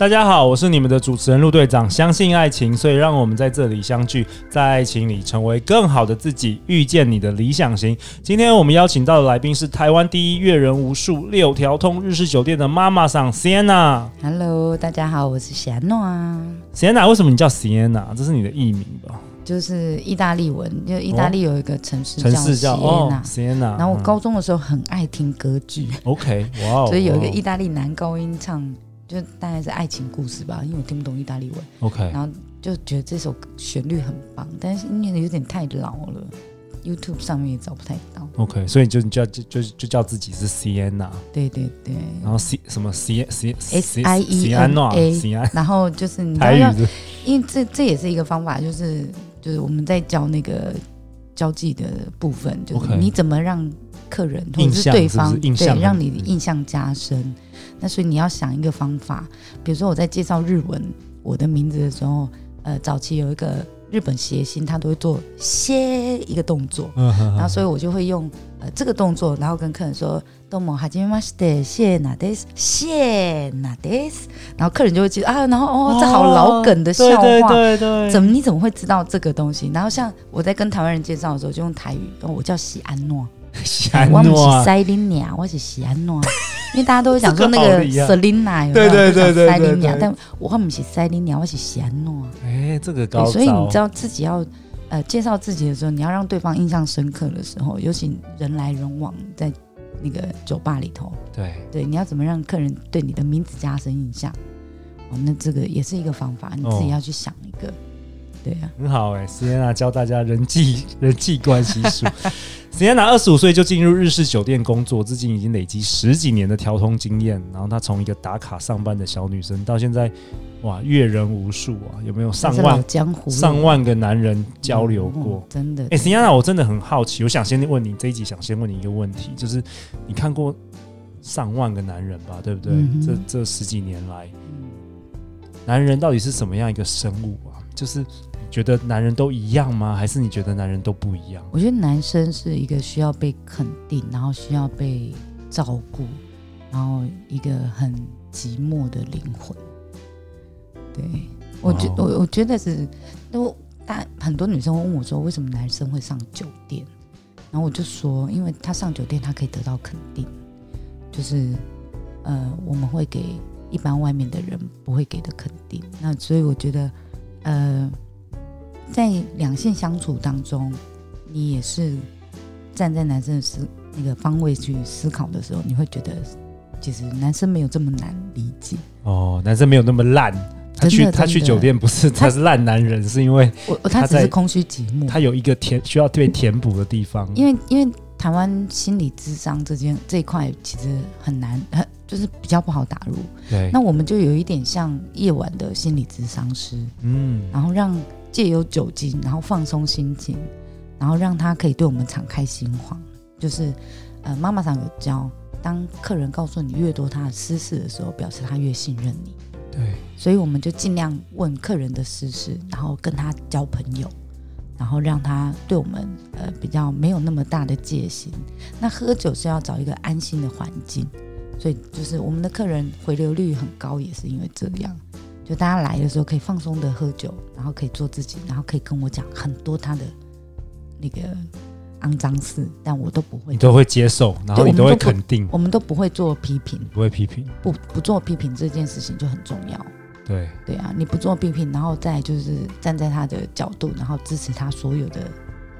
大家好，我是你们的主持人陆队长。相信爱情，所以让我们在这里相聚，在爱情里成为更好的自己，遇见你的理想型。今天我们邀请到的来宾是台湾第一阅人无数、六条通日式酒店的妈妈桑 Sienna。Hello，大家好，我是 Sienna。Sienna，为什么你叫 Sienna？这是你的艺名吧？就是意大利文，就意大利有一个城市叫 Sienna。Sienna。然后我高中的时候很爱听歌剧。OK，哇哦。所以有一个意大利男高音唱。就大概是爱情故事吧，因为我听不懂意大利文。OK，然后就觉得这首旋律很棒，但是因为有点太老了，YouTube 上面也找不太到。OK，所以就你叫就就就叫自己是 Sienna。对对对。然后 C 什么 C C S I E N A。然后就是你要要，因为这这也是一个方法，就是就是我们在教那个交际的部分，就是你怎么让客人或者是对方对让你的印象加深。那所以你要想一个方法，比如说我在介绍日文我的名字的时候，呃，早期有一个日本谐星，他都会做“谢”一个动作，嗯、哼哼然后所以我就会用呃这个动作，然后跟客人说“どうもはじめまして，谢那です，谢那です”，然后客人就会记得啊，然后哦，这好老梗的笑话，对对对对，怎么你怎么会知道这个东西？然后像我在跟台湾人介绍的时候，就用台语，哦、我叫喜安诺。 我不是塞琳娜，我是西安诺，因为大家都会讲说那个 Selina 有没有？对对对对，塞琳娜，但我不是塞琳娜，我是西安诺。哎，这个高招。所以你知道自己要呃介绍自己的时候，你要让对方印象深刻的时候，尤其人来人往，在那个酒吧里头，对对，你要怎么让客人对你的名字加深印象？哦，那这个也是一个方法，你自己要去想一个。对呀，很好哎，Sienna 教大家人际人际关系术。Sienna 二十五岁就进入日式酒店工作，至今已经累积十几年的调通经验。然后她从一个打卡上班的小女生，到现在哇阅人无数啊，有没有上万江湖上万个男人交流过？嗯嗯、真的。哎，Sienna，我真的很好奇，我想先问你这一集，想先问你一个问题，就是你看过上万个男人吧？对不对？嗯、这这十几年来，男人到底是什么样一个生物啊？就是。觉得男人都一样吗？还是你觉得男人都不一样？我觉得男生是一个需要被肯定，然后需要被照顾，然后一个很寂寞的灵魂。对，我觉我我觉得是，都大很多女生会问我说，为什么男生会上酒店？然后我就说，因为他上酒店，他可以得到肯定，就是呃，我们会给一般外面的人不会给的肯定。那所以我觉得，呃。在两性相处当中，你也是站在男生的思那个方位去思考的时候，你会觉得其实男生没有这么难理解哦，男生没有那么烂。他去他去酒店不是他是烂男人，是因为我他只是空虚寂寞，他有一个填需要被填补的地方。因为因为台湾心理智商这件这一块其实很难，很就是比较不好打入。对，那我们就有一点像夜晚的心理智商师，嗯，然后让。借由酒精，然后放松心情，然后让他可以对我们敞开心房。就是，呃，妈妈上有教，当客人告诉你越多他的私事的时候，表示他越信任你。对，所以我们就尽量问客人的私事，然后跟他交朋友，然后让他对我们呃比较没有那么大的戒心。那喝酒是要找一个安心的环境，所以就是我们的客人回流率很高，也是因为这样。就大家来的时候可以放松的喝酒，然后可以做自己，然后可以跟我讲很多他的那个肮脏事，但我都不会，你都会接受，然后你都会肯定，我们都不会做批评，不会批评，不不做批评这件事情就很重要。对对啊，你不做批评，然后再就是站在他的角度，然后支持他所有的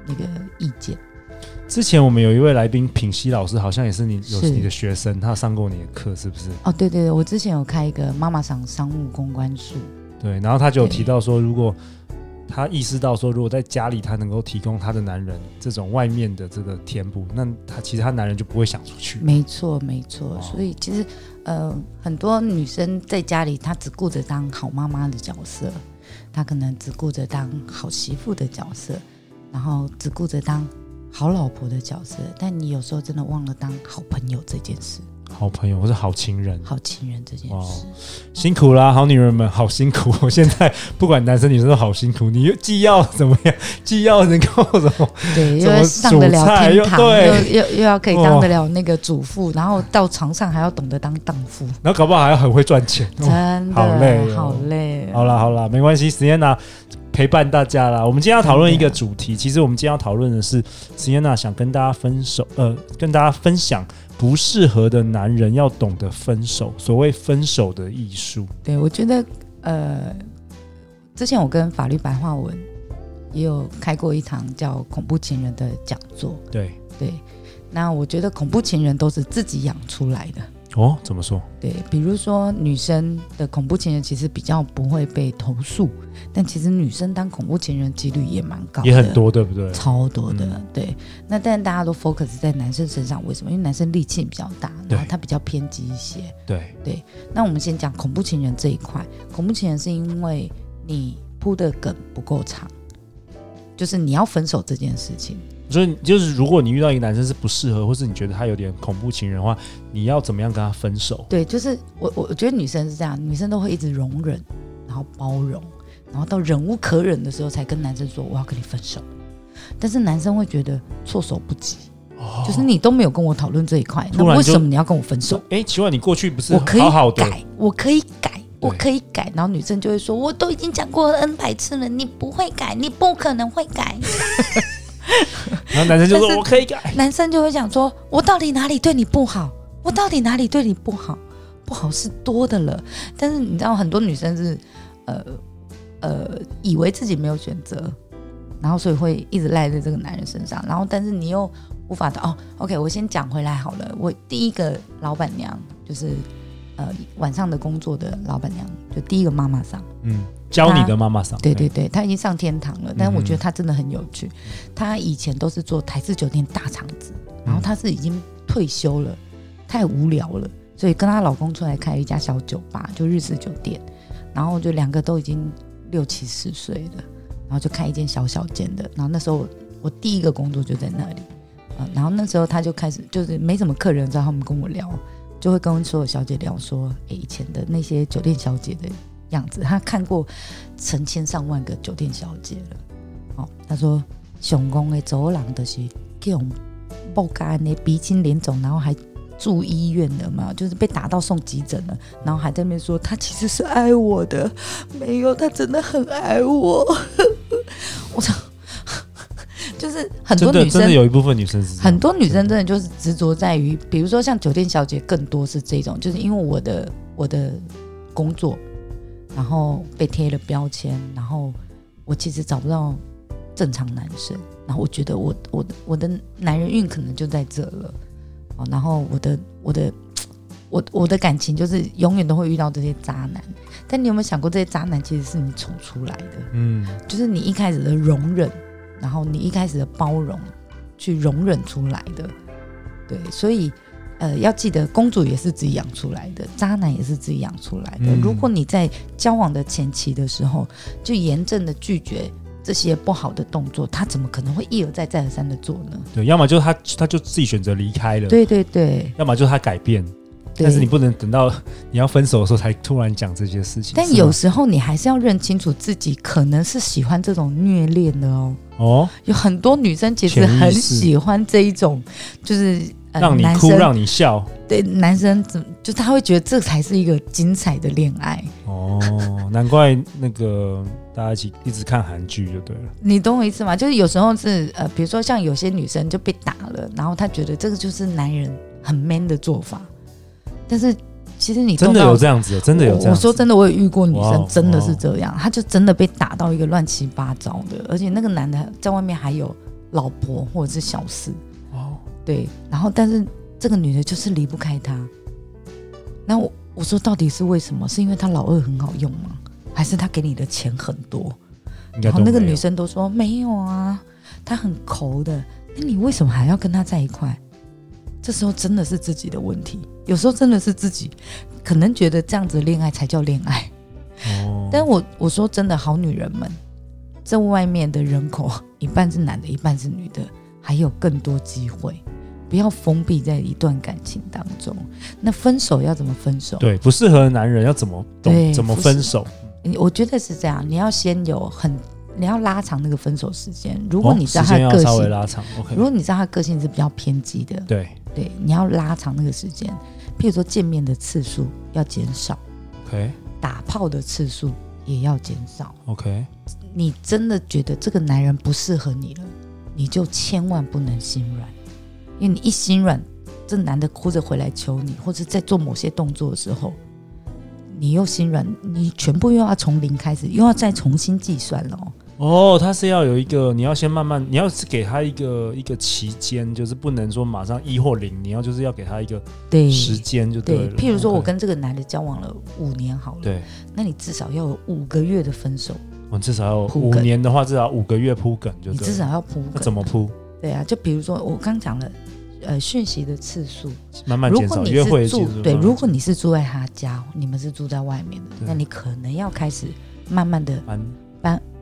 那个意见。之前我们有一位来宾品熙老师，好像也是你有你的学生，他上过你的课，是不是？哦，对对对，我之前有开一个妈妈桑商务公关术，对，然后他就有提到说，如果他意识到说，如果在家里他能够提供他的男人这种外面的这个填补，那他其实他男人就不会想出去。没错没错，所以其实呃，很多女生在家里她只顾着当好妈妈的角色，她可能只顾着当好媳妇的角色，然后只顾着当。好老婆的角色，但你有时候真的忘了当好朋友这件事。好朋友或是好情人，好情人这件事，辛苦啦，好女人们，好辛苦。我现在不管男生女生都好辛苦，你既要怎么样，既要能够什么，对，又要上得了天堂，又又又要可以当得了那个主妇，然后到床上还要懂得当荡妇，然后搞不好还要很会赚钱，真的好累，好累。好了好了，没关系，Sienna 陪伴大家啦。我们今天要讨论一个主题，其实我们今天要讨论的是 Sienna 想跟大家分手，呃，跟大家分享。不适合的男人要懂得分手，所谓分手的艺术。对，我觉得，呃，之前我跟法律白话文也有开过一堂叫“恐怖情人”的讲座。对对，那我觉得恐怖情人都是自己养出来的。哦，怎么说？对，比如说女生的恐怖情人其实比较不会被投诉，但其实女生当恐怖情人几率也蛮高的，也很多，对不对？超多的，嗯、对。那但大家都 focus 在男生身上，为什么？因为男生力气比较大，然后他比较偏激一些。对对。那我们先讲恐怖情人这一块，恐怖情人是因为你铺的梗不够长，就是你要分手这件事情。所以就是，如果你遇到一个男生是不适合，或是你觉得他有点恐怖情人的话，你要怎么样跟他分手？对，就是我我我觉得女生是这样，女生都会一直容忍，然后包容，然后到忍无可忍的时候才跟男生说我要跟你分手。但是男生会觉得措手不及，哦、就是你都没有跟我讨论这一块，那为什么你要跟我分手？哎，奇怪，你过去不是好好的？我可以改，我可以改，我可以改。然后女生就会说，我都已经讲过 N 百次了，你不会改，你不可能会改。然后男生就说：“我可以改。”男生就会讲说：“我到底哪里对你不好？我到底哪里对你不好？不好是多的了。但是你知道，很多女生是呃呃，以为自己没有选择，然后所以会一直赖在这个男人身上。然后，但是你又无法的哦。OK，我先讲回来好了。我第一个老板娘就是呃晚上的工作的老板娘，就第一个妈妈桑。嗯。教你的妈妈桑，对对对，她已经上天堂了。但是我觉得她真的很有趣。她以前都是做台式酒店大厂子，然后她是已经退休了，太无聊了，所以跟她老公出来开一家小酒吧，就日式酒店。然后就两个都已经六七十岁了，然后就开一间小小间的。然后那时候我第一个工作就在那里，嗯，然后那时候他就开始就是没什么客人，知道他们跟我聊，就会跟所有小姐聊说，哎，以前的那些酒店小姐的。样子，他看过成千上万个酒店小姐了。哦，他说熊公的走廊的是这种爆肝的鼻青脸肿，然后还住医院的嘛，就是被打到送急诊了，然后还在那边说他其实是爱我的，没有，他真的很爱我。我操，就是很多女生有一部分女生是很多女生真的就是执着在于，比如说像酒店小姐，更多是这种，就是因为我的我的工作。然后被贴了标签，然后我其实找不到正常男生，然后我觉得我我我的男人运可能就在这了，哦，然后我的我的我我的感情就是永远都会遇到这些渣男，但你有没有想过这些渣男其实是你宠出来的？嗯，就是你一开始的容忍，然后你一开始的包容，去容忍出来的，对，所以。呃，要记得，公主也是自己养出来的，渣男也是自己养出来的。嗯、如果你在交往的前期的时候，就严正的拒绝这些不好的动作，他怎么可能会一而再、再而三的做呢？对，要么就是他，他就自己选择离开了。对对对。要么就是他改变，对但是你不能等到你要分手的时候才突然讲这些事情。但有时候你还是要认清楚自己可能是喜欢这种虐恋的哦。哦，有很多女生其实很喜欢这一种，就是。让你哭，让你笑，对男生怎就他会觉得这才是一个精彩的恋爱哦，难怪那个大家一起一直看韩剧就对了。你懂我意思吗？就是有时候是呃，比如说像有些女生就被打了，然后她觉得这个就是男人很 man 的做法，但是其实你真的有这样子，真的有这样子。我说真的，我有遇过女生真的是这样，她就真的被打到一个乱七八糟的，而且那个男的在外面还有老婆或者是小四。哦对，然后但是这个女的就是离不开他。那我我说到底是为什么？是因为他老二很好用吗？还是他给你的钱很多？然后那个女生都说没有啊，他很抠的。那你为什么还要跟他在一块？这时候真的是自己的问题。有时候真的是自己可能觉得这样子恋爱才叫恋爱。哦。但我我说真的，好女人们，这外面的人口一半是男的，一半是女的。还有更多机会，不要封闭在一段感情当中。那分手要怎么分手？对，不适合的男人要怎么懂怎么分手？我觉得是这样，你要先有很，你要拉长那个分手时间。如果你知道他的个性。如果你知道他个性是比较偏激的，对对，你要拉长那个时间。譬如说见面的次数要减少，OK。打炮的次数也要减少，OK。你真的觉得这个男人不适合你了，你就千万不能心软，因为你一心软，这男的哭着回来求你，或者在做某些动作的时候。你又心软，你全部又要从零开始，又要再重新计算了。哦，他是要有一个，你要先慢慢，你要是给他一个一个期间，就是不能说马上一或零，你要就是要给他一个对时间就对了。对，譬如说我跟这个男的交往了五年好了，对，那你至少要有五个月的分手。我至少要五年的话，至少五个月铺梗就对，你至少要铺梗。那怎么铺？对啊，就比如说我刚讲了。呃，讯息的次数慢慢减少，约会住对，如果你是住在他家，你们是住在外面的，那你可能要开始慢慢的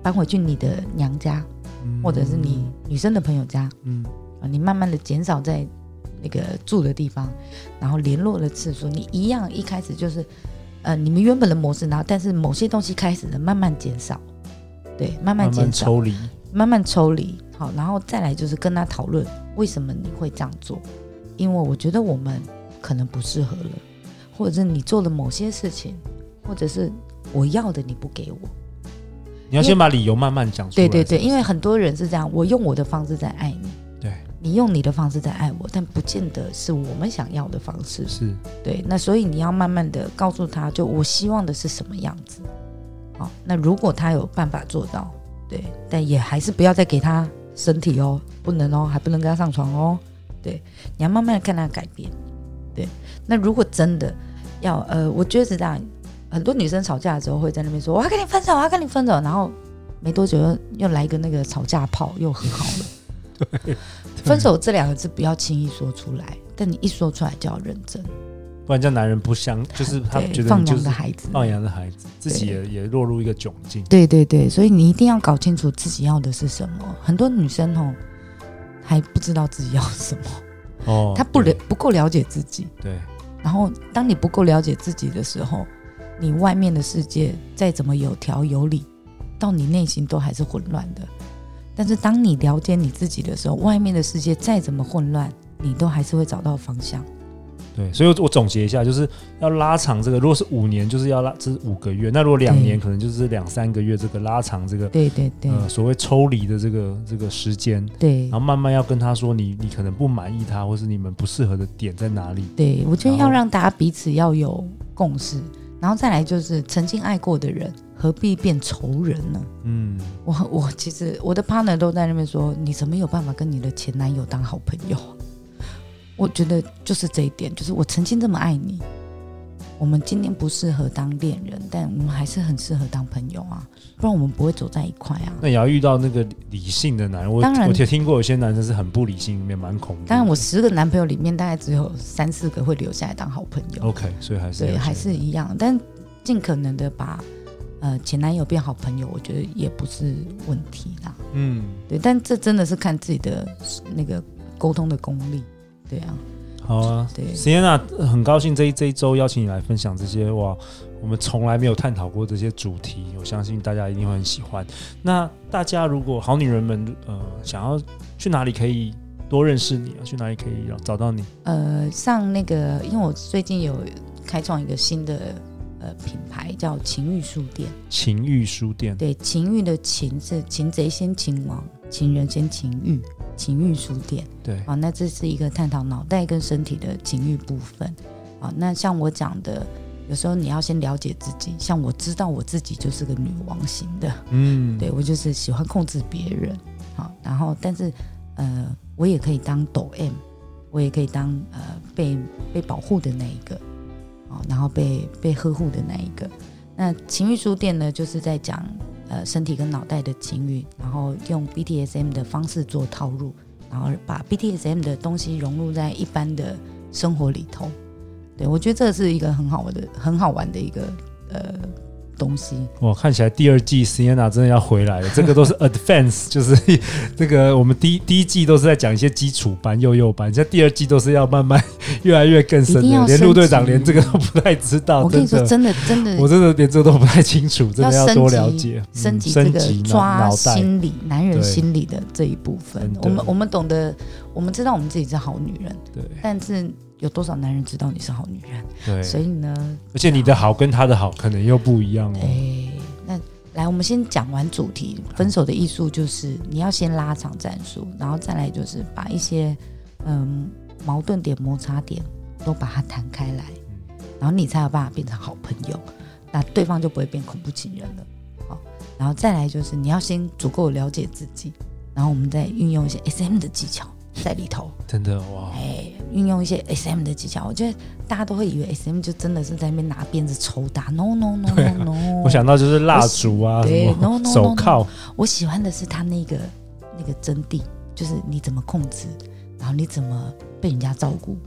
搬回去你的娘家，嗯、或者是你女生的朋友家，嗯。啊，你慢慢的减少在那个住的地方，然后联络的次数，你一样一开始就是呃，你们原本的模式，然后但是某些东西开始的慢慢减少，对，慢慢减少，抽离，慢慢抽离。好，然后再来就是跟他讨论为什么你会这样做，因为我觉得我们可能不适合了，或者是你做了某些事情，或者是我要的你不给我，你要先把理由慢慢讲出来。对对对，因为很多人是这样，我用我的方式在爱你，对，你用你的方式在爱我，但不见得是我们想要的方式。是，对，那所以你要慢慢的告诉他就我希望的是什么样子。好，那如果他有办法做到，对，但也还是不要再给他。身体哦，不能哦，还不能跟他上床哦。对，你要慢慢的看他改变。对，那如果真的要呃，我觉得是这样，很多女生吵架的时候会在那边说：“我要跟你分手，我要跟你分手。”然后没多久又又来一个那个吵架炮，又和好 了。对，分手这两个字不要轻易说出来，但你一说出来就要认真。不然叫男人不相，就是他觉得放羊的孩子，放羊的孩子自己也也落入一个窘境。对对对，所以你一定要搞清楚自己要的是什么。很多女生哦，还不知道自己要什么哦，她不了不够了解自己。对。然后，当你不够了解自己的时候，你外面的世界再怎么有条有理，到你内心都还是混乱的。但是，当你了解你自己的时候，外面的世界再怎么混乱，你都还是会找到方向。对，所以我总结一下，就是要拉长这个。如果是五年，就是要拉这是五个月；那如果两年，可能就是两三个月。这个拉长这个，对对对，呃，所谓抽离的这个这个时间，对，然后慢慢要跟他说你，你你可能不满意他，或是你们不适合的点在哪里？对，我觉得要让大家彼此要有共识，然后再来就是曾经爱过的人，何必变仇人呢？嗯，我我其实我的 partner 都在那边说，你怎么有办法跟你的前男友当好朋友？我觉得就是这一点，就是我曾经这么爱你，我们今天不适合当恋人，但我们还是很适合当朋友啊，不然我们不会走在一块啊。那也要遇到那个理性的男人，我当然我也听过有些男生是很不理性，里面蛮恐怖。当然，我十个男朋友里面大概只有三四个会留下来当好朋友。OK，所以还是对，还是一样，但尽可能的把呃前男友变好朋友，我觉得也不是问题啦。嗯，对，但这真的是看自己的那个沟通的功力。对啊，好啊，对，Sienna，很高兴这一这一周邀请你来分享这些哇，我们从来没有探讨过这些主题，我相信大家一定会很喜欢。那大家如果好女人们呃想要去哪里可以多认识你啊？去哪里可以找到你？呃，上那个，因为我最近有开创一个新的呃品牌，叫情欲书店。情欲书店，对，情欲的情是擒贼先擒王，情人先情欲。情欲书店，对，好，那这是一个探讨脑袋跟身体的情欲部分，好，那像我讲的，有时候你要先了解自己，像我知道我自己就是个女王型的，嗯，对，我就是喜欢控制别人，好，然后但是呃，我也可以当抖 M，我也可以当呃被被保护的那一个，好，然后被被呵护的那一个，那情欲书店呢，就是在讲。呃，身体跟脑袋的情欲，然后用 BTSM 的方式做套路，然后把 BTSM 的东西融入在一般的生活里头。对，我觉得这是一个很好的、很好玩的一个呃东西。哇，看起来第二季 Sienna 真的要回来了。这个都是 Advance，就是 这个我们第一第一季都是在讲一些基础班、幼幼班，像第二季都是要慢慢 越来越更深的。连陆队长连这个都不太知道。我跟你说，真的真的，我真的连这个都不太清楚，真的要多了解，升级这个抓心理、男人心理的这一部分。我们我们懂得，我们知道我们自己是好女人，对，但是。有多少男人知道你是好女人？对，所以呢，而且你的好跟他的好可能又不一样哦。哎，那来，我们先讲完主题。分手的艺术就是你要先拉长战术，然后再来就是把一些嗯矛盾点、摩擦点都把它弹开来，然后你才有办法变成好朋友，那对方就不会变恐怖情人了。好，然后再来就是你要先足够了解自己，然后我们再运用一些 SM 的技巧。在里头，真的哇！哎，运用一些 S M 的技巧，我觉得大家都会以为 S M 就真的是在那边拿鞭子抽打。No No No No No！我想到就是蜡烛啊，对，No No 手铐。我喜欢的是他那个那个真谛，就是你怎么控制，然后你怎么被人家照顾，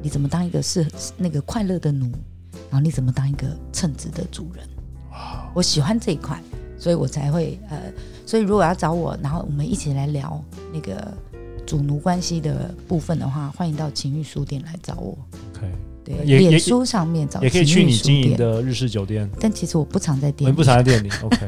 你怎么当一个是那个快乐的奴，然后你怎么当一个称职的主人。哇！我喜欢这一块，所以我才会呃，所以如果要找我，然后我们一起来聊那个。主奴关系的部分的话，欢迎到情欲书店来找我。OK，对，脸书上面找，也可以去你经营的日式酒店。但其实我不常在店里，不常在店里。OK，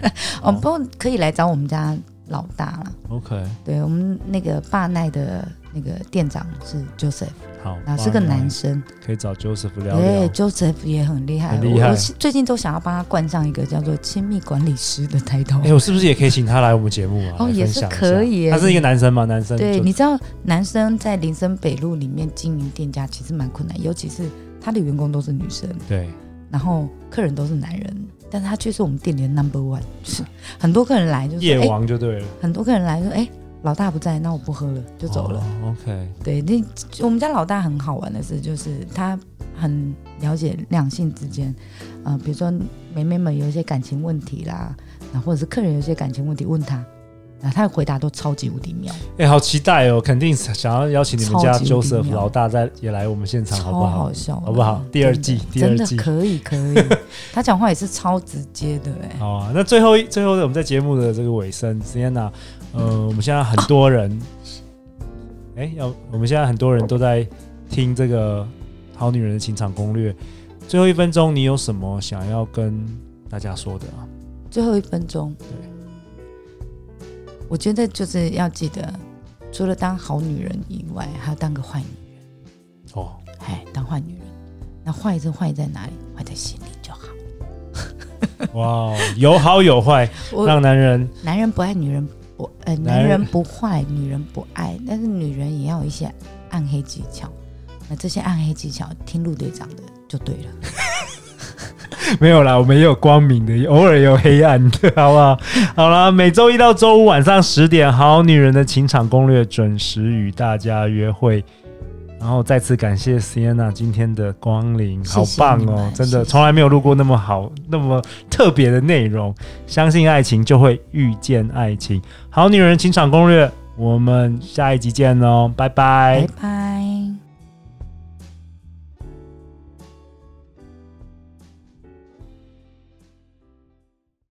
我们不过可以来找我们家老大了。OK，对我们那个霸奈的那个店长是 Joseph。好，然后是个男生，可以找 Joseph 聊聊。对，Joseph 也很厉害，很厉害。我最近都想要帮他冠上一个叫做亲密管理师的抬头。哎，我是不是也可以请他来我们节目啊？哦，也是可以。他是一个男生吗？男生。对，你知道男生在林森北路里面经营店家其实蛮困难，尤其是他的员工都是女生。对。然后客人都是男人，但是他却是我们店里的 Number One，是很多客人来就是夜王就对了。很多客人来说，哎。老大不在，那我不喝了，就走了。Oh, OK，对，那我们家老大很好玩的是，就是他很了解两性之间，啊、呃，比如说妹妹们有一些感情问题啦，啊，或者是客人有一些感情问题问他，啊，他的回答都超级无敌妙。哎、欸，好期待哦！肯定想要邀请你们家 Joseph 老大再也来我们现场，好不好？好笑，好不好？第二季，第二季可以可以。他讲话也是超直接的，哎。好啊，那最后最后我们在节目的这个尾声，Sienna。呃，我们现在很多人，哎、啊，要我们现在很多人都在听这个《好女人的情场攻略》。最后一分钟，你有什么想要跟大家说的啊？最后一分钟，对，我觉得就是要记得，除了当好女人以外，还要当个坏女人。哦，哎，当坏女人，那坏是坏在哪里？坏在心里就好。哇，有好有坏，让男人男人不爱女人。不呃，男人不坏，女人不爱，但是女人也要有一些暗黑技巧。那这些暗黑技巧，听陆队长的就对了。没有啦，我们也有光明的，偶尔也有黑暗的，好不好？好啦，每周一到周五晚上十点，《好女人的情场攻略》准时与大家约会。然后再次感谢 Sienna 今天的光临，好棒哦！真的从来没有录过那么好、那么特别的内容。相信爱情，就会遇见爱情。好女人情场攻略，我们下一集见哦，拜拜。拜拜。